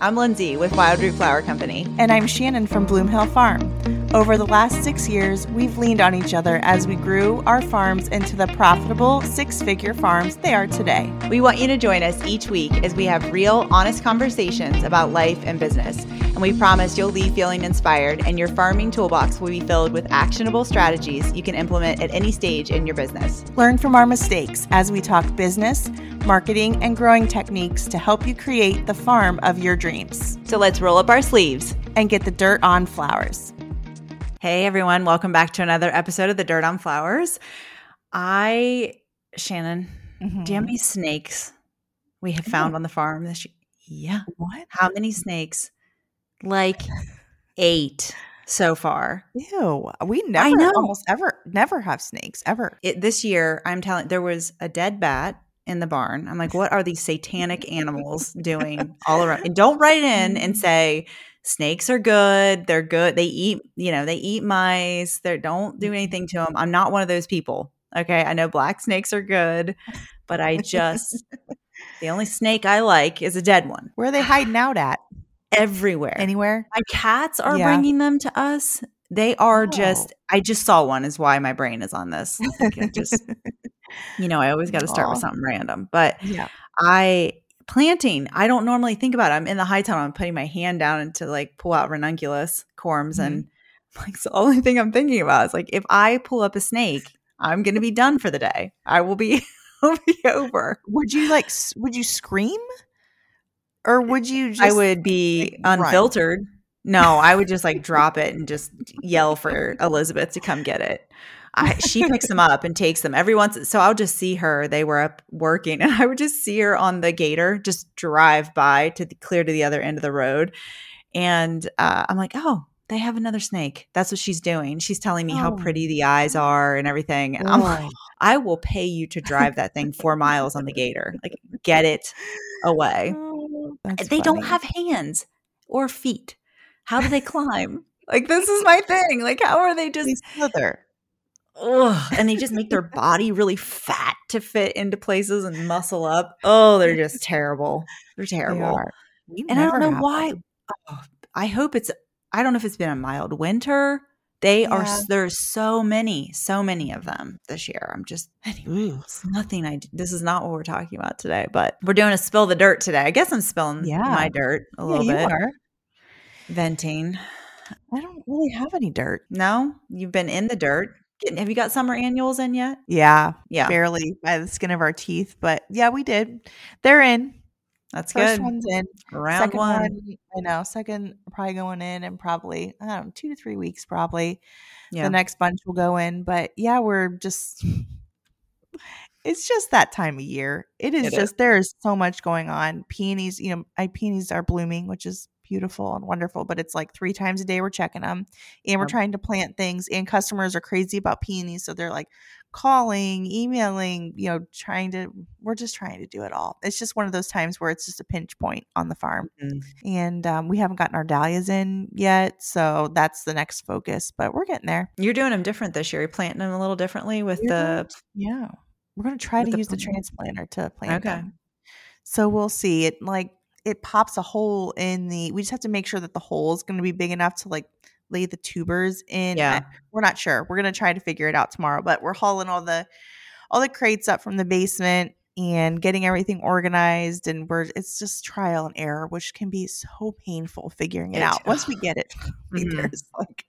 I'm Lyndsay with Wild Root Flower Company. And I'm Shannon from Bloomhill Farm. Over the last six years, we've leaned on each other as we grew our farms into the profitable six figure farms they are today. We want you to join us each week as we have real, honest conversations about life and business. And we promise you'll leave feeling inspired, and your farming toolbox will be filled with actionable strategies you can implement at any stage in your business. Learn from our mistakes as we talk business, marketing, and growing techniques to help you create the farm of your dreams. So let's roll up our sleeves and get the dirt on flowers. Hey everyone, welcome back to another episode of The Dirt on Flowers. I, Shannon, mm-hmm. do you have any snakes we have found on the farm this year? Yeah. What? How many snakes? Like eight so far. Ew. We never I know. almost ever never have snakes ever. It, this year, I'm telling there was a dead bat in the barn. I'm like, what are these satanic animals doing all around? And don't write in and say snakes are good. They're good. They eat, you know, they eat mice. They don't do anything to them. I'm not one of those people. Okay. I know black snakes are good, but I just, the only snake I like is a dead one. Where are they hiding out at? Everywhere. Anywhere? My cats are yeah. bringing them to us. They are oh. just, I just saw one, is why my brain is on this. Like just, you know, I always got to start with something random. But yeah. I, planting, I don't normally think about it. I'm in the high tunnel. I'm putting my hand down and to like pull out ranunculus corms. Mm-hmm. And like, the only thing I'm thinking about is like, if I pull up a snake, I'm going to be done for the day. I will be, will be over. Would you like, would you scream? Or would you just, I would be like, unfiltered. Run? No, I would just like drop it and just yell for Elizabeth to come get it. I, she picks them up and takes them every once. So I'll just see her. They were up working, and I would just see her on the gator, just drive by to the, clear to the other end of the road, and uh, I'm like, oh, they have another snake. That's what she's doing. She's telling me oh. how pretty the eyes are and everything. And I'm like, I will pay you to drive that thing four miles on the gator. Like, get it away. Oh, they funny. don't have hands or feet. How do they climb? Like, this is my thing. Like, how are they just slither? Ugh, and they just make their body really fat to fit into places and muscle up. Oh, they're just terrible. They're terrible. They and I don't know why. Oh, I hope it's. I don't know if it's been a mild winter. They yeah. are. There's so many, so many of them this year. I'm just. Nothing. I. This is not what we're talking about today. But we're doing a spill the dirt today. I guess I'm spilling yeah. my dirt a little yeah, bit. Are. Venting. I don't really have any dirt. No, you've been in the dirt. Have you got summer annuals in yet? Yeah. Yeah. Barely by the skin of our teeth. But yeah, we did. They're in. That's First good. one's in. Round second one. one. I know. Second probably going in and probably, I don't know, two to three weeks probably. Yeah. The next bunch will go in. But yeah, we're just it's just that time of year. It is it just is. there is so much going on. Peonies, you know, my peonies are blooming, which is beautiful and wonderful, but it's like three times a day we're checking them and we're yep. trying to plant things and customers are crazy about peonies. So they're like calling, emailing, you know, trying to, we're just trying to do it all. It's just one of those times where it's just a pinch point on the farm. Mm-hmm. And um, we haven't gotten our dahlias in yet. So that's the next focus, but we're getting there. You're doing them different this year. You're planting them a little differently with yeah. the. Yeah. We're going to try to the use the transplanter to plant okay. them. So we'll see. It like it pops a hole in the we just have to make sure that the hole is going to be big enough to like lay the tubers in yeah. we're not sure. We're going to try to figure it out tomorrow but we're hauling all the all the crates up from the basement and getting everything organized and we're it's just trial and error which can be so painful figuring it, it out. Once we get it mm-hmm. there's like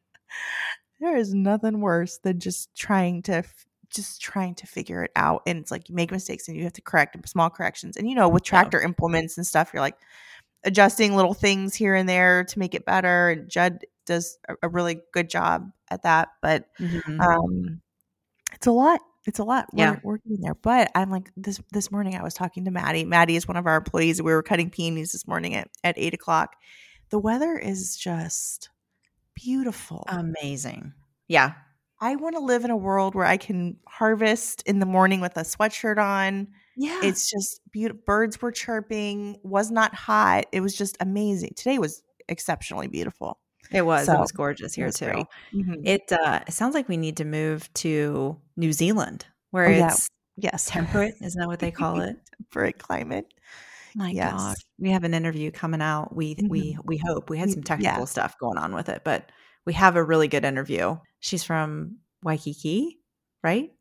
there is nothing worse than just trying to just trying to figure it out. And it's like you make mistakes and you have to correct small corrections. And you know, with tractor yeah. implements and stuff, you're like adjusting little things here and there to make it better. And Judd does a, a really good job at that. But mm-hmm. um, it's a lot. It's a lot. Yeah. We're working there. But I'm like this this morning I was talking to Maddie. Maddie is one of our employees. We were cutting peonies this morning at, at eight o'clock. The weather is just beautiful. Amazing. Yeah. I want to live in a world where I can harvest in the morning with a sweatshirt on. Yeah. It's just beautiful. Birds were chirping, was not hot. It was just amazing. Today was exceptionally beautiful. It was. So, it was gorgeous here too. Mm-hmm. It uh it sounds like we need to move to New Zealand where oh, it's yeah. yes temperate, isn't that what they call it? temperate climate. My yes. gosh. We have an interview coming out. We mm-hmm. we we hope. We had some technical yeah. stuff going on with it, but we have a really good interview. She's from Waikiki, right?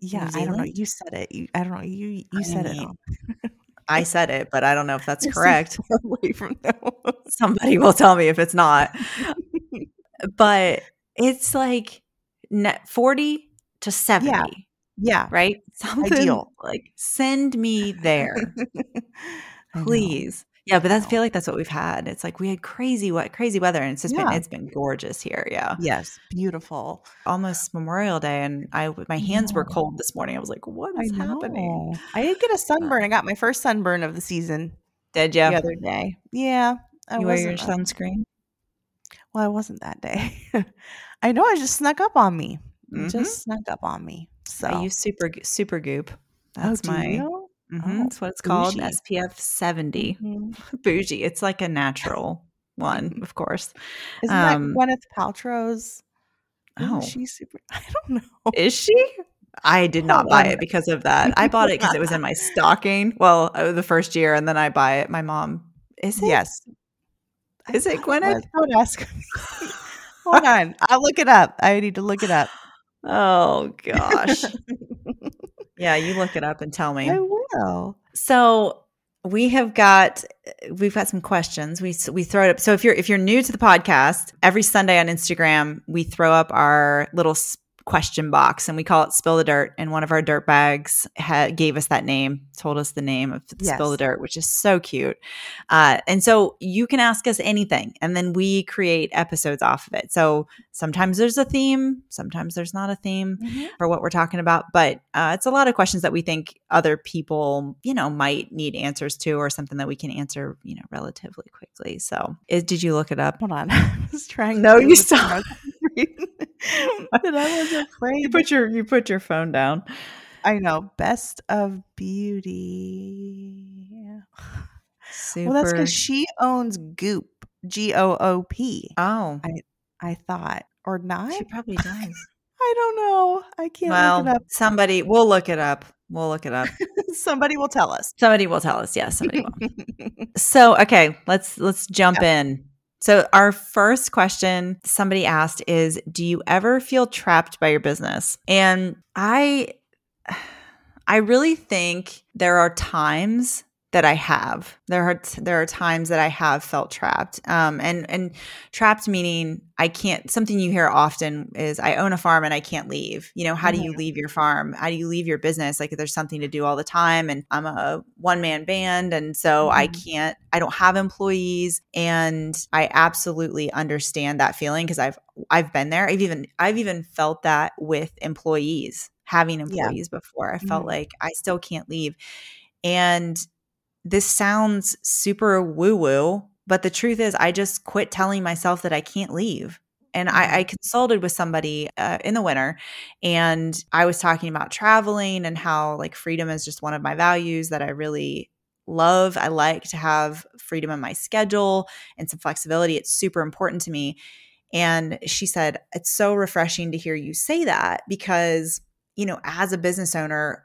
Yeah, I don't know. You said it. You, I don't know. You you I said mean, it. I said it, but I don't know if that's correct. Somebody will tell me if it's not. but it's like net 40 to 70. Yeah. yeah. Right? Something Ideal. like send me there. Please. Yeah, but I feel like that's what we've had. It's like we had crazy what crazy weather and it's just yeah. been it's been gorgeous here. Yeah. Yes, beautiful. Almost Memorial Day and I my hands were cold this morning. I was like, what is happening? I did get a sunburn. I got my first sunburn of the season. Did you? The other day. Yeah. I you wear your sunscreen? Well, I wasn't that day. I know I just snuck up on me. Mm-hmm. Just snuck up on me. So I use super super goop. Oh, that's oh, my mm-hmm, oh, that's what it's called. Bougie. SPF 70. Mm-hmm. Bougie. It's like a natural one, of course. Isn't um, that Gwyneth Paltrow's? Oh, she's super. I don't know. Is she? I did not buy it because of that. I bought it because it was in my stocking. Well, uh, the first year, and then I buy it. My mom is it? Yes. Is it Gwyneth? Don't ask. Hold on. I'll look it up. I need to look it up. Oh gosh. Yeah, you look it up and tell me. I will. So we have got eh, we've got some questions. We we throw it up. So if you're if you're new to the podcast, every Sunday on Instagram we throw up our little question box and we call it spill the dirt and one of our dirt bags ha- gave us that name told us the name of yes. spill the dirt which is so cute. Uh, and so you can ask us anything and then we create episodes off of it. So sometimes there's a theme sometimes there's not a theme mm-hmm. for what we're talking about but uh, it's a lot of questions that we think other people you know might need answers to or something that we can answer you know relatively quickly. So is, did you look it up? Hold on. I was trying no you stop and I was afraid. You put your you put your phone down. I know. Best of beauty. Super. Well, that's because she owns Goop. G O O P. Oh, I I thought or not. She probably does. I don't know. I can't well, look it up. Somebody, we'll look it up. We'll look it up. somebody will tell us. Somebody will tell us. Yes, somebody will. so, okay, let's let's jump yeah. in. So, our first question somebody asked is Do you ever feel trapped by your business? And I, I really think there are times that I have. There are there are times that I have felt trapped. Um, and and trapped meaning I can't. Something you hear often is I own a farm and I can't leave. You know, how do you mm-hmm. leave your farm? How do you leave your business? Like there's something to do all the time, and I'm a one man band, and so mm-hmm. I can't. I don't have employees, and I absolutely understand that feeling because I've I've been there. I've even I've even felt that with employees having employees yeah. before. I felt mm-hmm. like I still can't leave. And this sounds super woo woo, but the truth is, I just quit telling myself that I can't leave. And I, I mm-hmm. consulted with somebody uh, in the winter, and I was talking about traveling and how like freedom is just one of my values that I really love. I like to have freedom in my schedule and some flexibility. It's super important to me. And she said, It's so refreshing to hear you say that because, you know, as a business owner,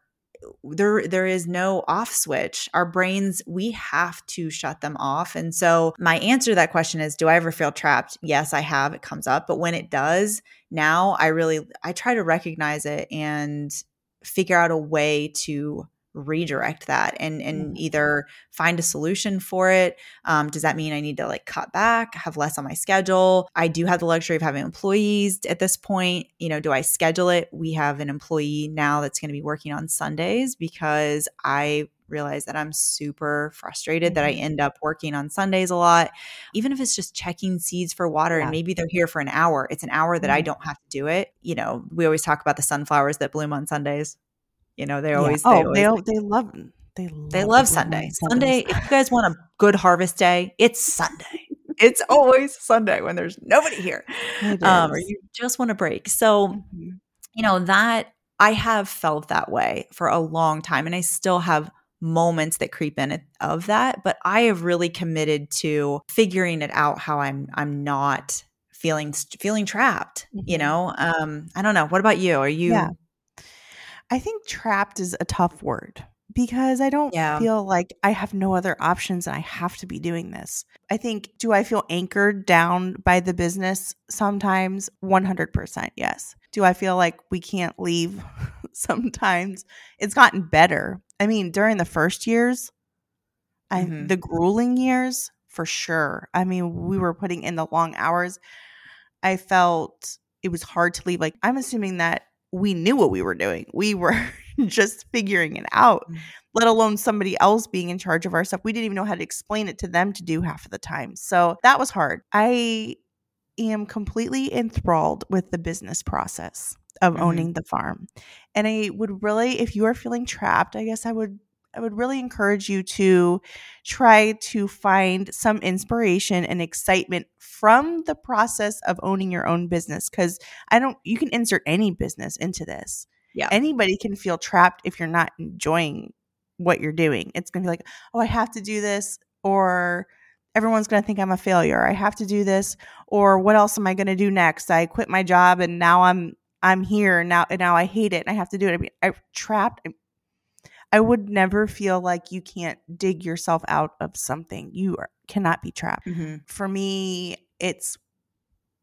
there there is no off switch. Our brains we have to shut them off. And so my answer to that question is do i ever feel trapped? Yes i have. It comes up. But when it does now i really i try to recognize it and figure out a way to redirect that and and mm-hmm. either find a solution for it um, does that mean i need to like cut back have less on my schedule i do have the luxury of having employees at this point you know do i schedule it we have an employee now that's going to be working on sundays because i realize that i'm super frustrated that i mm-hmm. end up working on sundays a lot even if it's just checking seeds for water yeah. and maybe they're here for an hour it's an hour that mm-hmm. i don't have to do it you know we always talk about the sunflowers that bloom on sundays you know, they always yeah. oh they always, they, they love they love, they love Sunday. Sunday, if you guys want a good harvest day, it's Sunday. it's always Sunday when there's nobody here, um, or you just want a break. So, mm-hmm. you know that I have felt that way for a long time, and I still have moments that creep in of that. But I have really committed to figuring it out how I'm I'm not feeling feeling trapped. Mm-hmm. You know, um, I don't know. What about you? Are you? Yeah. I think trapped is a tough word because I don't yeah. feel like I have no other options and I have to be doing this. I think, do I feel anchored down by the business sometimes? 100% yes. Do I feel like we can't leave sometimes? It's gotten better. I mean, during the first years, mm-hmm. I, the grueling years, for sure. I mean, we were putting in the long hours. I felt it was hard to leave. Like, I'm assuming that we knew what we were doing. We were just figuring it out, mm. let alone somebody else being in charge of our stuff. We didn't even know how to explain it to them to do half of the time. So that was hard. I am completely enthralled with the business process of mm-hmm. owning the farm. And I would really, if you are feeling trapped, I guess I would I would really encourage you to try to find some inspiration and excitement from the process of owning your own business cuz I don't you can insert any business into this. Yeah. Anybody can feel trapped if you're not enjoying what you're doing. It's going to be like, "Oh, I have to do this," or everyone's going to think I'm a failure. I have to do this, or what else am I going to do next? I quit my job and now I'm I'm here now and now I hate it and I have to do it. I mean, I'm trapped. I would never feel like you can't dig yourself out of something. You are, cannot be trapped. Mm-hmm. For me, it's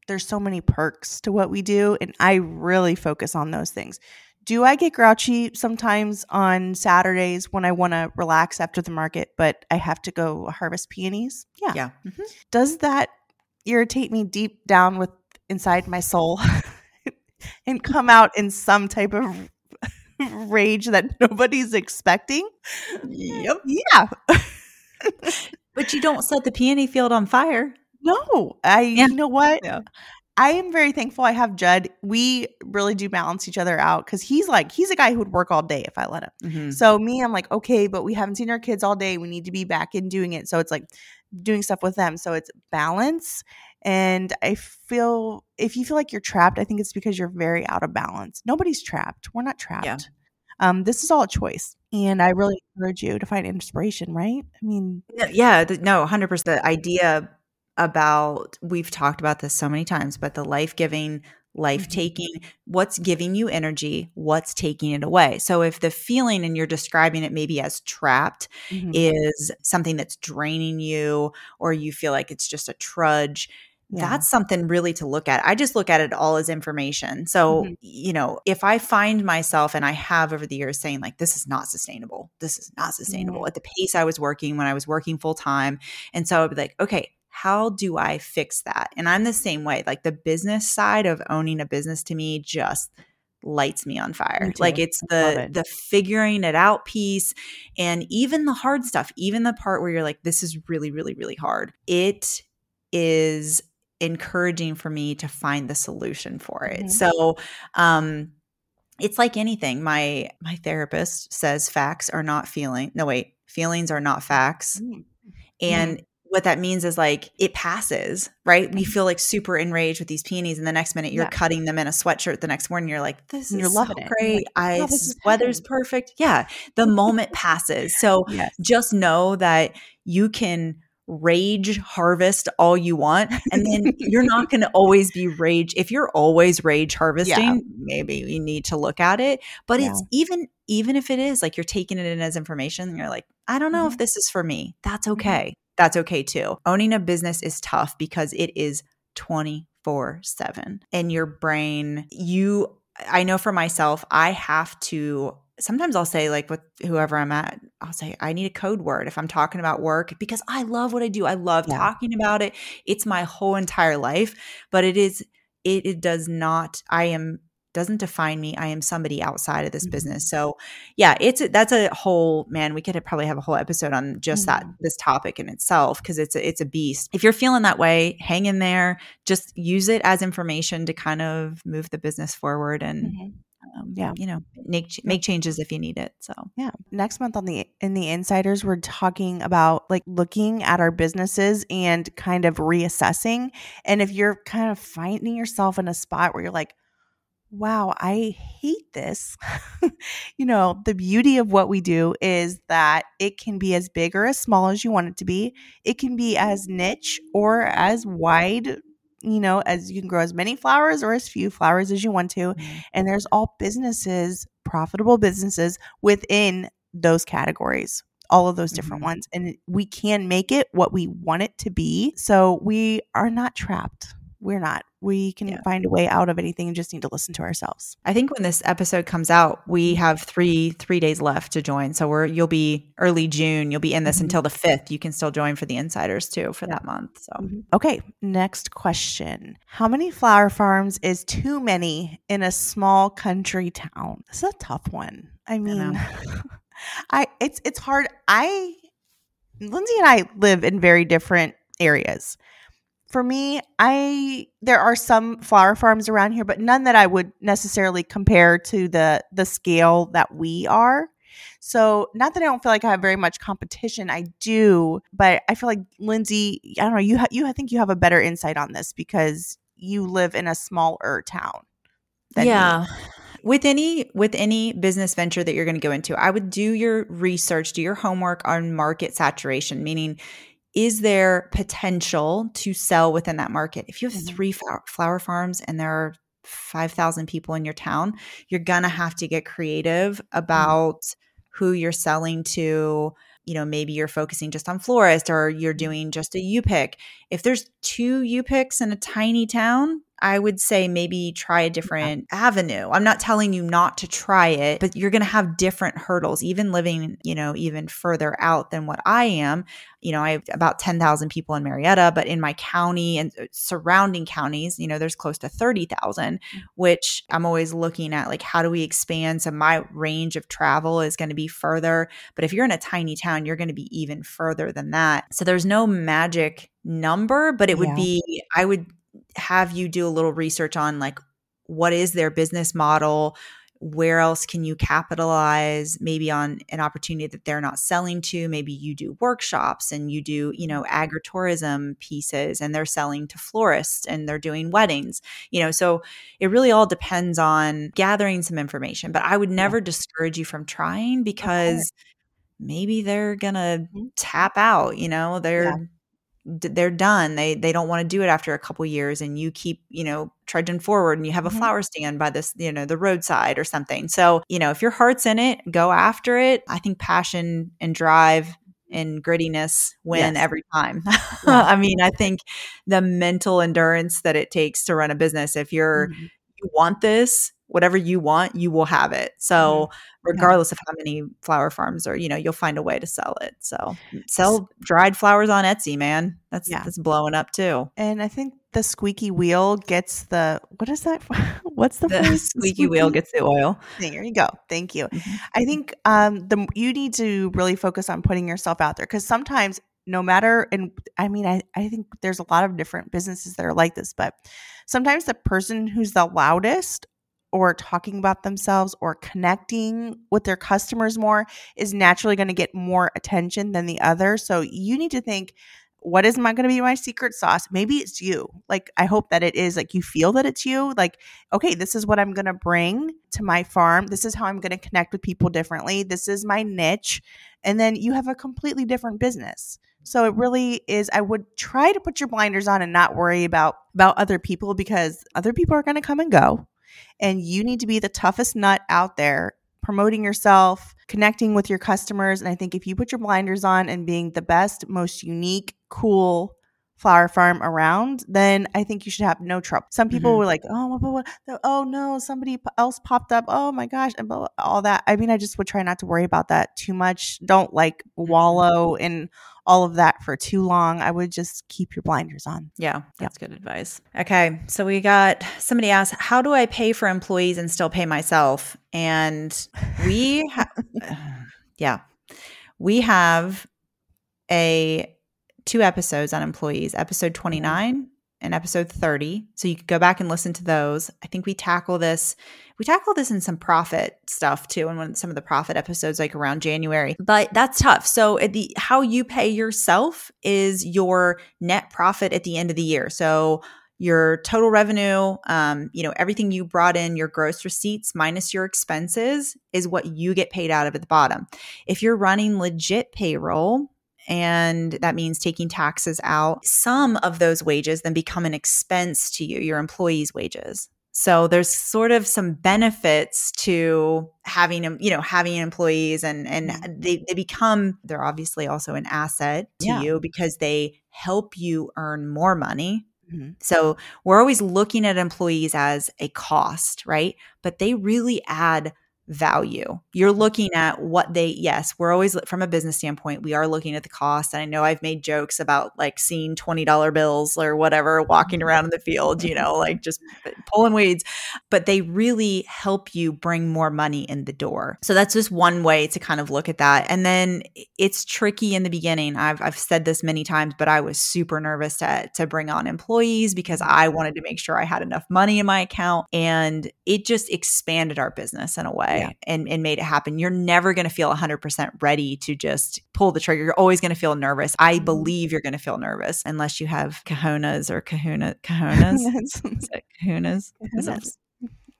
there's so many perks to what we do and I really focus on those things. Do I get grouchy sometimes on Saturdays when I want to relax after the market, but I have to go harvest peonies? Yeah. Yeah. Mm-hmm. Does that irritate me deep down with inside my soul and come out in some type of rage that nobody's expecting? Yep. Yeah. but you don't set the peony field on fire. No, I. Yeah. You know what? Yeah. I am very thankful I have Judd. We really do balance each other out because he's like, he's a guy who would work all day if I let him. Mm-hmm. So, me, I'm like, okay, but we haven't seen our kids all day. We need to be back in doing it. So, it's like doing stuff with them. So, it's balance. And I feel if you feel like you're trapped, I think it's because you're very out of balance. Nobody's trapped. We're not trapped. Yeah. Um, this is all a choice. And I really encourage you to find inspiration, right? I mean, yeah, no, 100%. The idea about we've talked about this so many times but the life-giving life taking mm-hmm. what's giving you energy what's taking it away so if the feeling and you're describing it maybe as trapped mm-hmm. is something that's draining you or you feel like it's just a trudge yeah. that's something really to look at. I just look at it all as information. So, mm-hmm. you know, if I find myself and I have over the years saying, like, this is not sustainable, this is not sustainable mm-hmm. at the pace I was working when I was working full time. And so I'd be like, okay, how do I fix that? And I'm the same way. Like the business side of owning a business to me just lights me on fire. Me like it's the it. the figuring it out piece and even the hard stuff, even the part where you're like this is really really really hard. It is encouraging for me to find the solution for it. Mm-hmm. So, um it's like anything. My my therapist says facts are not feeling. No wait, feelings are not facts. Mm-hmm. And what that means is like it passes, right? We mm-hmm. feel like super enraged with these peonies, and the next minute you're yeah. cutting them in a sweatshirt. The next morning you're like, "This is you're loving so great. Like, I oh, this weather's perfect." Yeah, the moment passes. So yes. just know that you can rage harvest all you want and then you're not going to always be rage if you're always rage harvesting yeah. maybe you need to look at it but yeah. it's even even if it is like you're taking it in as information and you're like i don't know mm-hmm. if this is for me that's mm-hmm. okay that's okay too. Owning a business is tough because it is 24 7. And your brain, you, I know for myself, I have to sometimes I'll say, like with whoever I'm at, I'll say, I need a code word if I'm talking about work because I love what I do. I love yeah. talking about it. It's my whole entire life, but it is, it, it does not, I am doesn't define me. I am somebody outside of this mm-hmm. business. So, yeah, it's that's a whole man. We could probably have a whole episode on just mm-hmm. that this topic in itself because it's a, it's a beast. If you're feeling that way, hang in there. Just use it as information to kind of move the business forward and. Mm-hmm. Um, yeah, you know, make make changes if you need it. So yeah, next month on the in the insiders, we're talking about like looking at our businesses and kind of reassessing. And if you're kind of finding yourself in a spot where you're like, wow, I hate this. you know, the beauty of what we do is that it can be as big or as small as you want it to be. It can be as niche or as wide, you know, as you can grow as many flowers or as few flowers as you want to. Mm-hmm. And there's all businesses, profitable businesses within those categories all of those different mm-hmm. ones and we can make it what we want it to be so we are not trapped we're not. We can yeah. find a way out of anything and just need to listen to ourselves. I think when this episode comes out we have three three days left to join. So we're you'll be early june. You'll be in this mm-hmm. until the 5th you can still join for the insiders too for yeah. that month so. Mm-hmm. okay next question. How many flower farms is too many in a small country town? This is a tough one. I mean I, I it's it's hard. I lyndsay and i live in very different areas for me, I there are some flower farms around here, but none that I would necessarily compare to the the scale that we are. So, not that I don't feel like I have very much competition, I do, but I feel like Lyndsay, I don't know, you ha- you I think you have a better insight on this because you live in a smaller town. yeah. Me. With any with any business venture that you're going to go into, I would do your research, do your homework on market saturation, meaning is there potential to sell within that market? If you have mm-hmm. three flower farms and there are 5,000 people in your town, you're going to have to get creative mm-hmm. about who you're selling to. You know, maybe you're focusing just on florist or you're mm-hmm. doing just a U pick. If there's two U picks in a tiny town, I would say maybe try a different yeah. avenue. I'm not telling you not to try it, but you're going to have different hurdles, even living, you know, even further out than what I am. You know, I have about 10,000 people in Marietta, but in my county and uh, surrounding counties, you know, there's close to 30,000, mm. which I'm always looking at like, how do we expand? So my range of travel is going to be further. But if you're in a tiny town, you're going to be even further than that. So there's no magic number, but it would yeah. be, I would have you do a little research on like what is their business model? Where else can you capitalize? Maybe on an opportunity that they're not selling to. Maybe you do workshops and you do you know agritourism pieces and they're selling to florists and they're doing weddings you know? So it really all depends on gathering some information but i would never yeah. discourage you from trying because okay. maybe they're gonna mm-hmm. tap out you know? They're yeah they're done they they don't want to do it after a couple years and you keep you know trudging forward and you have a mm-hmm. flower stand by this you know the roadside or something so you know if your heart's in it go after it i think passion and drive and grittiness win yes. every time yeah. i mean i think the mental endurance that it takes to run a business if you're mm-hmm. you want this whatever you want you will have it so mm-hmm regardless yeah. of how many flower farms are, you know, you'll find a way to sell it. So sell dried flowers on Etsy, man. That's yeah. that's blowing up too. And I think the squeaky wheel gets the what is that? What's the, the squeaky, squeaky, wheel gets the oil. There you go. Thank you. Mm-hmm. I think um the you need to really focus on putting yourself out there because sometimes no matter and I mean I, I think there's a lot of different businesses that are like this, but sometimes the person who's the loudest or talking about themselves or connecting with their customers more is naturally going to get more attention than the other. So you need to think, what is my going to be my secret sauce? Maybe it's you. Like, I hope that it is like you feel that it's you. Like, okay, this is what I'm going to bring to my farm. This is how I'm going to connect with people differently. This is my niche. And then you have a completely different business. So it really is I would try to put your blinders on and not worry about about other people because other people are going to come and go and you need to be the toughest nut out there promoting yourself, connecting with your customers. And I think if you put your blinders on and being the best, most unique, cool flower farm around, then I think you should have no trouble. Some people mm-hmm. were like, oh, what, what, oh no, somebody else popped up. Oh my gosh, and all that. I mean, I just would try not to worry about that too much. Don't like mm-hmm. wallow in all of that for too long. I would just keep your blinders on. Yeah, that's yeah. good advice. Okay. So we got somebody asked, How do I pay for employees and still pay myself? And we, ha- yeah, we have a two episodes on employees episode mm-hmm. 29 in episode 30. So you could go back and listen to those. I think we tackle this. We tackle this in some profit stuff too, in some of the profit episodes, like around January. But that's tough. So the how you pay yourself is your net profit at the end of the year. So your total revenue, um, you know, everything you brought in, your gross receipts minus your expenses is what you get paid out of at the bottom. If you're running legit payroll, and that means taking taxes out. Some of those wages then become an expense to you, your employees' wages. So there's sort of some benefits to having you know having employees and and mm-hmm. they, they become they're obviously also an asset to yeah. you because they help you earn more money Mm-hmm. So we're always looking at employees as a cost, right? But they really add value. You're looking at what they, yes, we're always from a business standpoint, we are looking at the cost. And I know I've made jokes about like seeing $20 bills or whatever walking mm-hmm. around in the field, you know, like just pulling weeds, but they really help you bring more money in the door. So that's just one way to kind of look at that. And then it's tricky in the beginning. I've, I've said this many times, but I was super nervous to, to bring on employees because I wanted to make sure I had enough money in my account. And it just expanded our business in a way yeah. and, and made it happen. You're never going to feel 100% ready to just pull the trigger. You're always going to feel nervous. I mm-hmm. believe you're going to feel nervous unless you have kahunas or kahuna, kahunas. kahunas? kahunas.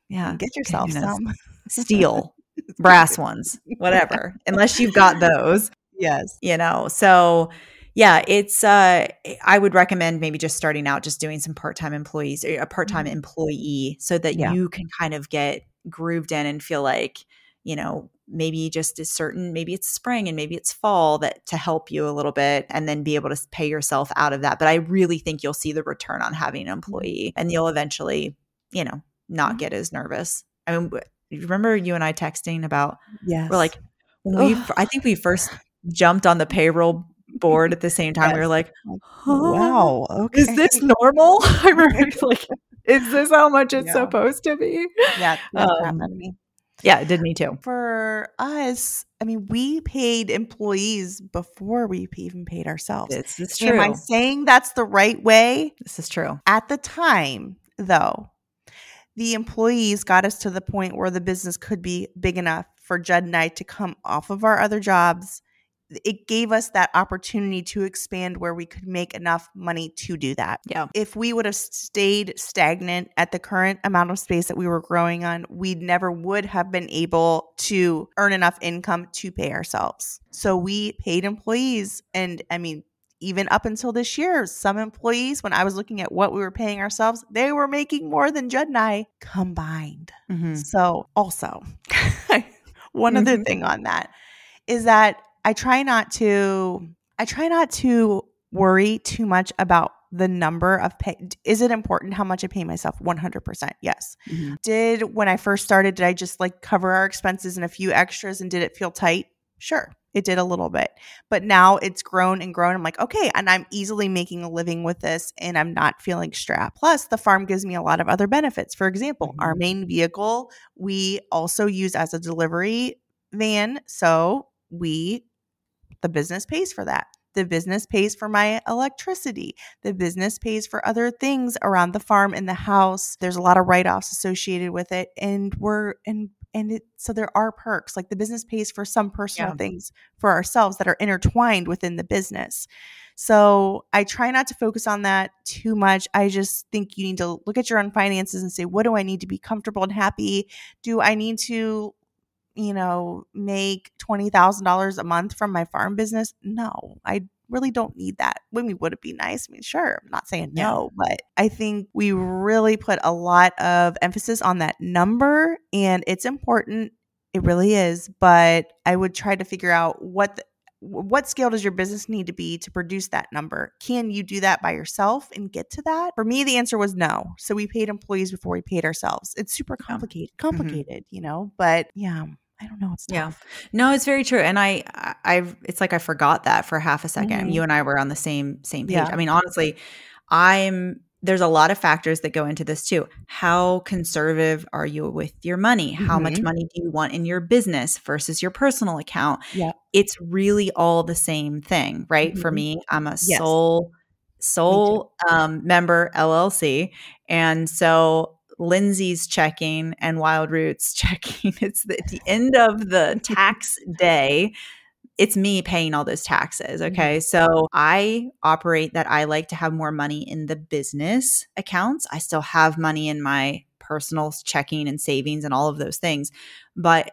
Yeah. Get yourself kahunas. some. Steel, brass ones, whatever. unless you've got those. Yes. You know, so yeah, it's uh I would recommend maybe just starting out just doing some part-time employees, a part-time mm-hmm. employee so that yeah. you can kind of get grooved in and feel like you know maybe just is certain maybe it's spring and maybe it's fall that to help you a little bit and then be able to pay yourself out of that but i really think you'll see the return on having an mm-hmm. employee and you'll eventually you know not mm-hmm. get as nervous i mean remember you and i texting about yeah we're like we i think we first jumped on the payroll board at the same time yes. we were like oh, wow okay. is this normal i remember like is this how much it's yeah. supposed to be? Yeah, um, me. Yeah, it did me too. For us, I mean, we paid employees before we even paid ourselves. This is true. Am I saying that's the right way? This is true. At the time, though, the employees got us to the point where the business could be big enough for Judd and I to come off of our other jobs it gave us that opportunity to expand where we could make enough money to do that. Yeah. If we would have stayed stagnant at the current amount of space that we were growing on, we never would have been able to earn enough income to pay ourselves. So we paid employees and I mean even up until this year, some employees, when I was looking at what we were paying ourselves, they were making more than Judd and I combined. Mm-hmm. So, also, one mm-hmm. other thing on that is that I try not to I try not to worry too much about the number of pay is it important how much i pay myself? 100% yes. Mm-hmm. did when i first started did i just like cover our expenses and a few extras and did it feel tight? Sure it did a little bit. But now it's grown and grown. I'm like okay and i'm easily making a living with this and i'm not feeling strapped. Plus the farm gives me a lot of other benefits. For example mm-hmm. our main vehicle we also use as a delivery van so we the business pays for that. The business pays for my electricity. The business pays for other things around the farm and the house. There's a lot of write-offs associated with it and we're and and it, so there are perks. Like the business pays for some personal yeah. things for ourselves that are intertwined within the business. So I try not to focus on that too much. I just think you need to look at your own finances and say, what do I need to be comfortable and happy? Do I need to you know, make $20,000 a month from my farm business? No, I really don't need that. When we would it be nice? I mean, sure, I'm not saying no, but I think we really put a lot of emphasis on that number and it's important. It really is, but I would try to figure out what the, what scale does your business need to be to produce that number? Can you do that by yourself and get to that? For me, the answer was no. So we paid employees before we paid ourselves. It's super complicated, complicated, mm-hmm. you know, but yeah. I don't know. It's yeah. No, it's very true. And I, I, it's like I forgot that for half a 2nd mm-hmm. You and I were on the same same page. Yeah. I mean, honestly, I'm. There's a lot of factors that go into this too. How conservative are you with your money? How mm-hmm. much money do you want in your business versus your personal account? Yeah. It's really all the same thing, right? Mm-hmm. For me, I'm a yes. sole sole um, member LLC, and so Lyndsay's checking and Wild Roots checking. It's the, at the end of the tax day. It's me paying all those taxes. Mm-hmm. Okay. So I operate that I like to have more money in the business accounts. I still have money in my personal checking and savings and all of those things. But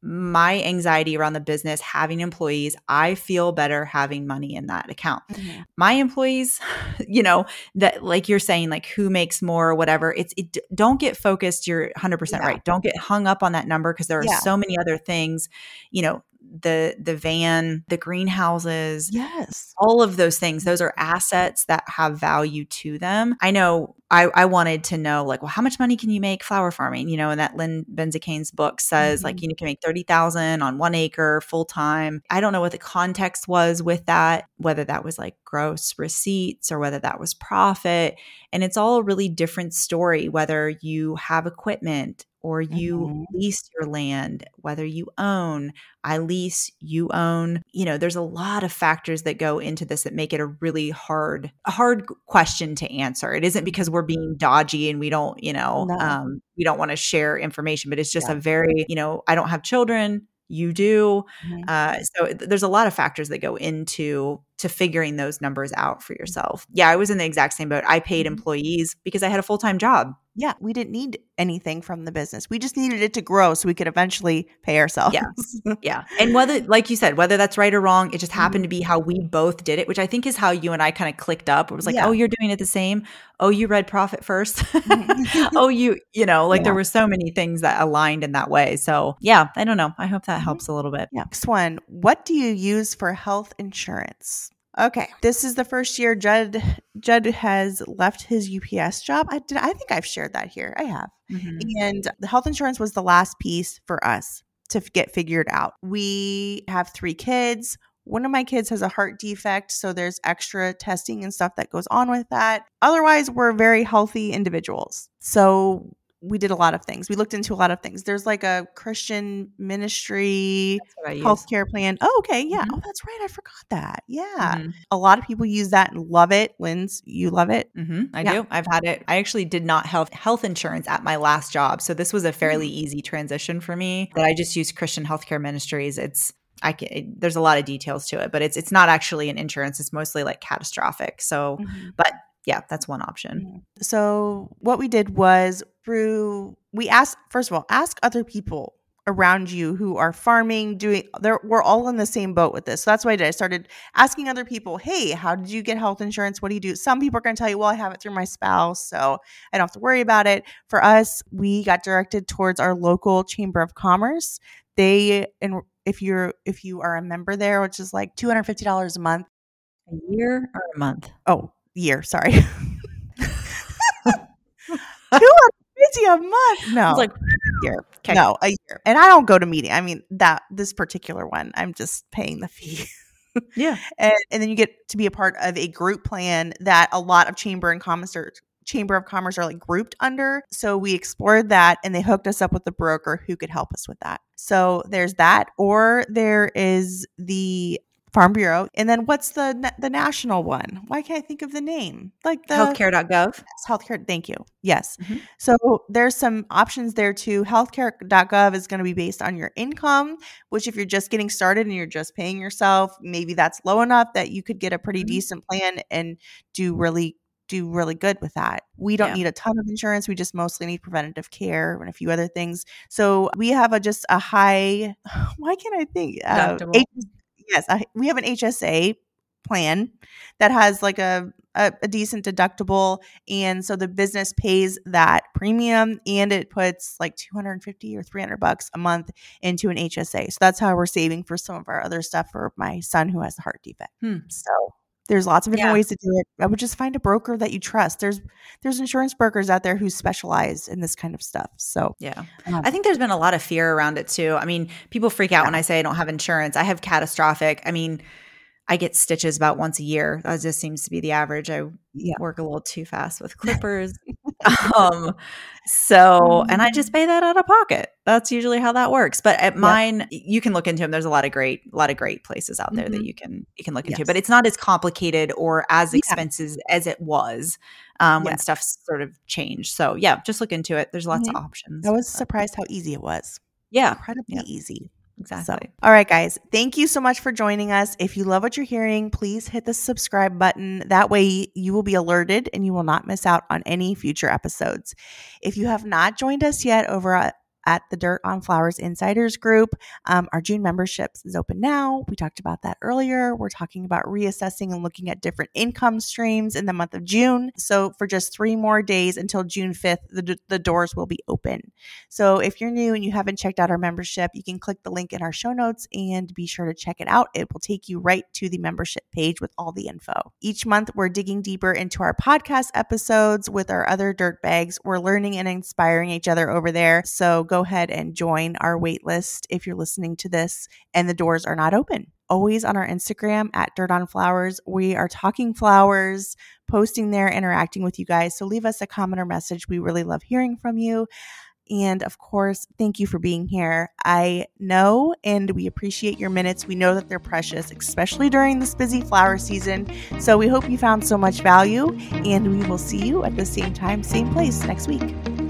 my anxiety around the business, having employees, I feel better having money in that account. Mm-hmm. My employees, you know, that like you're saying, like who makes more or whatever, it's, it, don't get focused. You're 100% yeah. right. Don't get hung up on that number because there are yeah. so many other things, you know, the the van, the greenhouses, yes, all of those things. Those are assets that have value to them. I know I, I wanted to know like, well, how much money can you make flower farming? You know, and that Lynn Benzakene's book says mm-hmm. like you can make thirty thousand on one acre full time. I don't know what the context was with that, whether that was like gross receipts or whether that was profit. And it's all a really different story, whether you have equipment or you mm-hmm. lease your land, whether you own, I lease, you own. You know, there's a lot of factors that go into this that make it a really hard, a hard question to answer. It isn't because we're being dodgy and we don't, you know, no. um, we don't want to share information, but it's just yeah. a very, you know, I don't have children you do. Mm-hmm. Uh, so there's a lot of factors that go into to figuring those numbers out for yourself. Yeah, I was in the exact same boat. I paid mm-hmm. employees because I had a full time job. Yeah, we didn't need anything from the business. We just needed it to grow so we could eventually pay ourselves. Yeah. yeah. And whether, like you said, whether that's right or wrong, it just happened to mm-hmm. be how we both did it, which I think is how you and I kind of clicked up. It was like, yeah. oh, you're doing it the same. Oh, you read Profit First. Mm-hmm. oh, you, you know, like yeah. there were so many things that aligned in that way. So, yeah, I don't know. I hope that mm-hmm. helps a little bit. Yeah. Next one What do you use for health insurance? Okay, this is the first year Judd Judd has left his UPS job. I did. I think I've shared that here. I have, mm-hmm. and the health insurance was the last piece for us to get figured out. We have three kids. One of my kids has a heart defect, so there's extra testing and stuff that goes on with that. Otherwise, we're very healthy individuals. So we did a lot of things. We looked into a lot of things. There's like a Christian ministry healthcare plan. Oh, okay. Yeah. Mm-hmm. Oh, that's right. I forgot that. Yeah. Mm-hmm. A lot of people use that and love it. Lynn's, you love it? Mm-hmm. I yeah. do. I've had it. I actually did not have health insurance at my last job. So this was a fairly mm-hmm. easy transition for me that I just used Christian healthcare ministries. It's, I can, there's a lot of details to it, but it's it's not actually an insurance. It's mostly like catastrophic. So, mm-hmm. but yeah, that's one option. Mm-hmm. So what we did was through we ask first of all, ask other people around you who are farming, doing there we're all in the same boat with this. So that's what I did. I started asking other people, hey, how did you get health insurance? What do you do? Some people are gonna tell you, well, I have it through my spouse, so I don't have to worry about it. For us, we got directed towards our local chamber of commerce. They and if you're if you are a member there, which is like two hundred fifty dollars a month. A year or a month? Oh, year. Sorry. Fifty a month. No, it's like year. Okay. No, a year. And I don't go to meeting. I mean that this particular one, I'm just paying the fee. yeah, and and then you get to be a part of a group plan that a lot of chamber and commerce chamber of commerce are like grouped under. So we explored that, and they hooked us up with the broker who could help us with that. So there's that, or there is the Farm Bureau. And then what's the the national one? Why can't I think of the name? Like the healthcare.gov. Healthcare. Thank you. Yes. Mm-hmm. So there's some options there too. Healthcare.gov is going to be based on your income, which if you're just getting started and you're just paying yourself, maybe that's low enough that you could get a pretty mm-hmm. decent plan and do really do really good with that. We don't yeah. need a ton of insurance. We just mostly need preventative care and a few other things. So we have a just a high. Why can't I think? Uh, yes, I, we have an HSA plan that has like a, a, a decent deductible, and so the business pays that premium, and it puts like two hundred and fifty or three hundred bucks a month into an HSA. So that's how we're saving for some of our other stuff for my son who has a heart defect. Hmm. So there's lots of different yeah. ways to do it. I would just find a broker that you trust. There's there's insurance brokers out there who specialize in this kind of stuff. So yeah, um, I think there's been a lot of fear around it too. I mean, people freak out yeah. when I say I don't have insurance. I have catastrophic. I mean, I get stitches about once a year. That just seems to be the average. I yeah. work a little too fast with clippers. um, so, and I just mm-hmm. pay that out of pocket. That's usually how that works. But at mine, you can look into them. There's a lot of great, a lot of great places out there mm-hmm. that you can you can look into. Yes. But it's not as complicated or as expensive yeah. as it was um, when stuff sort of changed. So yeah, just look into it. There's lots mm-hmm. of options. I was but. surprised how easy it was. Yeah, incredibly yeah. easy. Exactly. So, all right, guys. Thank you so much for joining us. If you love what you're hearing, please hit the subscribe button. That way, you will be alerted and you will not miss out on any future episodes. If you have not joined us yet over at the Dirt on Flowers Insiders Group. Um, our June memberships is open now. We talked about that earlier. We're talking about reassessing and looking at different income streams in the month of June. So for just three more days until June 5th, the, the doors will be open. So if you're new and you haven't checked out our membership, you can click the link in our show notes and be sure to check it out. It will take you right to the membership page with all the info. Each month, we're digging deeper into our podcast episodes with our other dirt bags. We're learning and inspiring each other over there. So go ahead and join our waitlist if you're listening to this and the doors are not open always on our Instagram at Dirt on Flowers. We are talking flowers, posting there, interacting with you guys. So leave us a comment or message. We really love hearing from you. And of course, thank you for being here. I know and we appreciate your minutes. We know that they're precious, especially during this busy flower season. So we hope you found so much value, and we will see you at the same time, same place next week.